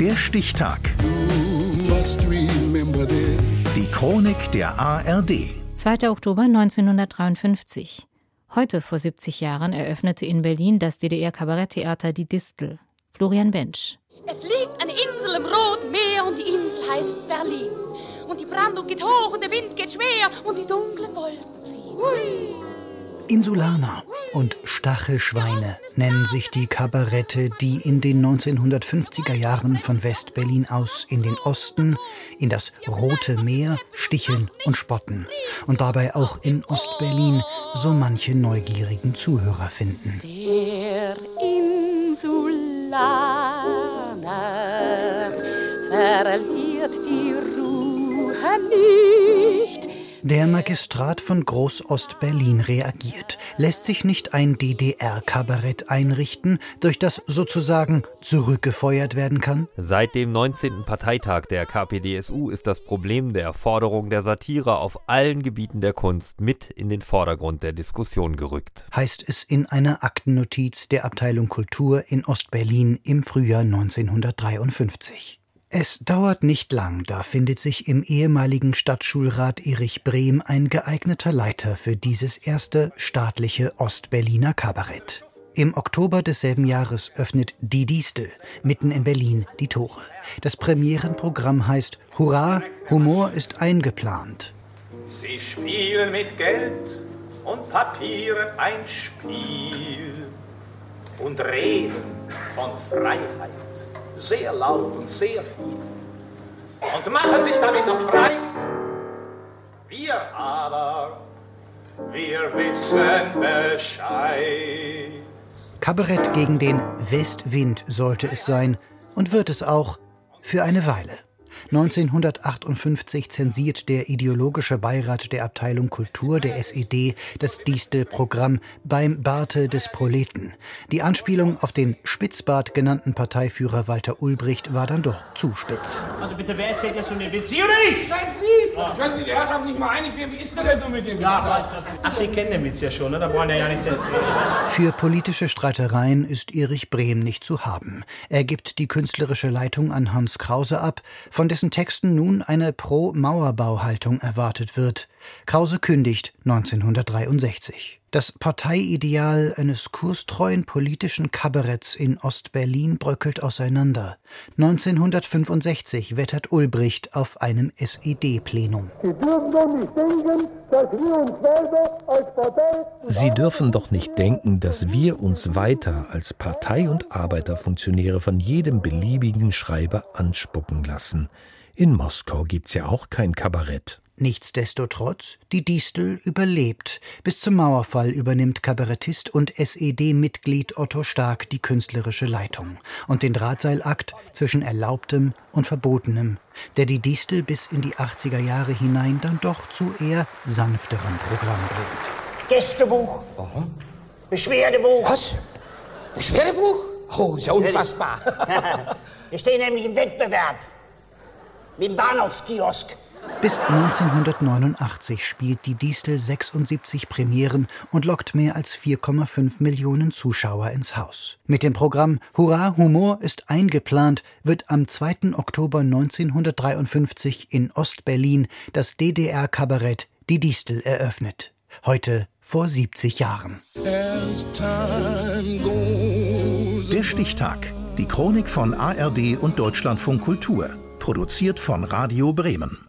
Der Stichtag. Die Chronik der ARD. 2. Oktober 1953. Heute vor 70 Jahren eröffnete in Berlin das DDR-Kabaretttheater Die Distel. Florian Bensch. Es liegt eine Insel im Roten Meer und die Insel heißt Berlin. Und die Brandung geht hoch und der Wind geht schwer und die dunklen Wolken ziehen. Hui. Insulaner und Stachelschweine nennen sich die Kabarette, die in den 1950er Jahren von West-Berlin aus in den Osten, in das Rote Meer sticheln und spotten und dabei auch in Ostberlin so manche neugierigen Zuhörer finden. Der Insulaner verliert die Ruhe nicht der Magistrat von Groß-Ost-Berlin reagiert, lässt sich nicht ein DDR-Kabarett einrichten, durch das sozusagen zurückgefeuert werden kann? Seit dem 19. Parteitag der KPDSU ist das Problem der Forderung der Satire auf allen Gebieten der Kunst mit in den Vordergrund der Diskussion gerückt. Heißt es in einer Aktennotiz der Abteilung Kultur in Ost-Berlin im Frühjahr 1953. Es dauert nicht lang, da findet sich im ehemaligen Stadtschulrat Erich Brehm ein geeigneter Leiter für dieses erste staatliche Ostberliner Kabarett. Im Oktober desselben Jahres öffnet Die Distel mitten in Berlin die Tore. Das Premierenprogramm heißt Hurra, Humor ist eingeplant. Sie spielen mit Geld und Papieren ein Spiel und reden von Freiheit sehr laut und sehr viel und machen sich damit noch breit. Wir aber, wir wissen Bescheid. Kabarett gegen den Westwind sollte es sein und wird es auch für eine Weile. 1958 zensiert der ideologische Beirat der Abteilung Kultur der SED das Distel-Programm beim Barte des Proleten. Die Anspielung auf den Spitzbart genannten Parteiführer Walter Ulbricht war dann doch zu spitz. Also bitte, wer erzählt jetzt von dem Witz? Sie oder ich? Nein, Sie! Ja. Können Sie die Herrschaft nicht mal einig werden? Wie ist denn nun mit dem Witz? Ja, ach, Sie kennen den Witz ja schon, ne? Da wollen ja nichts erzählen. Für politische Streitereien ist Erich Brehm nicht zu haben. Er gibt die künstlerische Leitung an Hans Krause ab, von von dessen Texten nun eine Pro-Mauerbau-Haltung erwartet wird. Krause kündigt 1963. Das Parteiideal eines kurstreuen politischen Kabaretts in Ostberlin bröckelt auseinander. 1965 wettert Ulbricht auf einem SED-Plenum. Sie dürfen doch nicht denken, dass wir uns weiter als Partei- und Arbeiterfunktionäre von jedem beliebigen Schreiber anspucken lassen. In Moskau gibt's ja auch kein Kabarett. Nichtsdestotrotz, die Distel überlebt. Bis zum Mauerfall übernimmt Kabarettist und SED-Mitglied Otto Stark die künstlerische Leitung und den Drahtseilakt zwischen Erlaubtem und Verbotenem, der die Distel bis in die 80er Jahre hinein dann doch zu eher sanfterem Programm bringt. Gästebuch. Aha. Beschwerdebuch. Was? Beschwerdebuch? Oh, ist ja unfassbar. Wir stehen nämlich im Wettbewerb. Wie im Bahnhofskiosk. Bis 1989 spielt die Distel 76 Premieren und lockt mehr als 4,5 Millionen Zuschauer ins Haus. Mit dem Programm Hurra, Humor ist eingeplant, wird am 2. Oktober 1953 in Ostberlin das DDR-Kabarett Die Distel eröffnet. Heute vor 70 Jahren. Der Stichtag. Die Chronik von ARD und Deutschlandfunk Kultur. Produziert von Radio Bremen.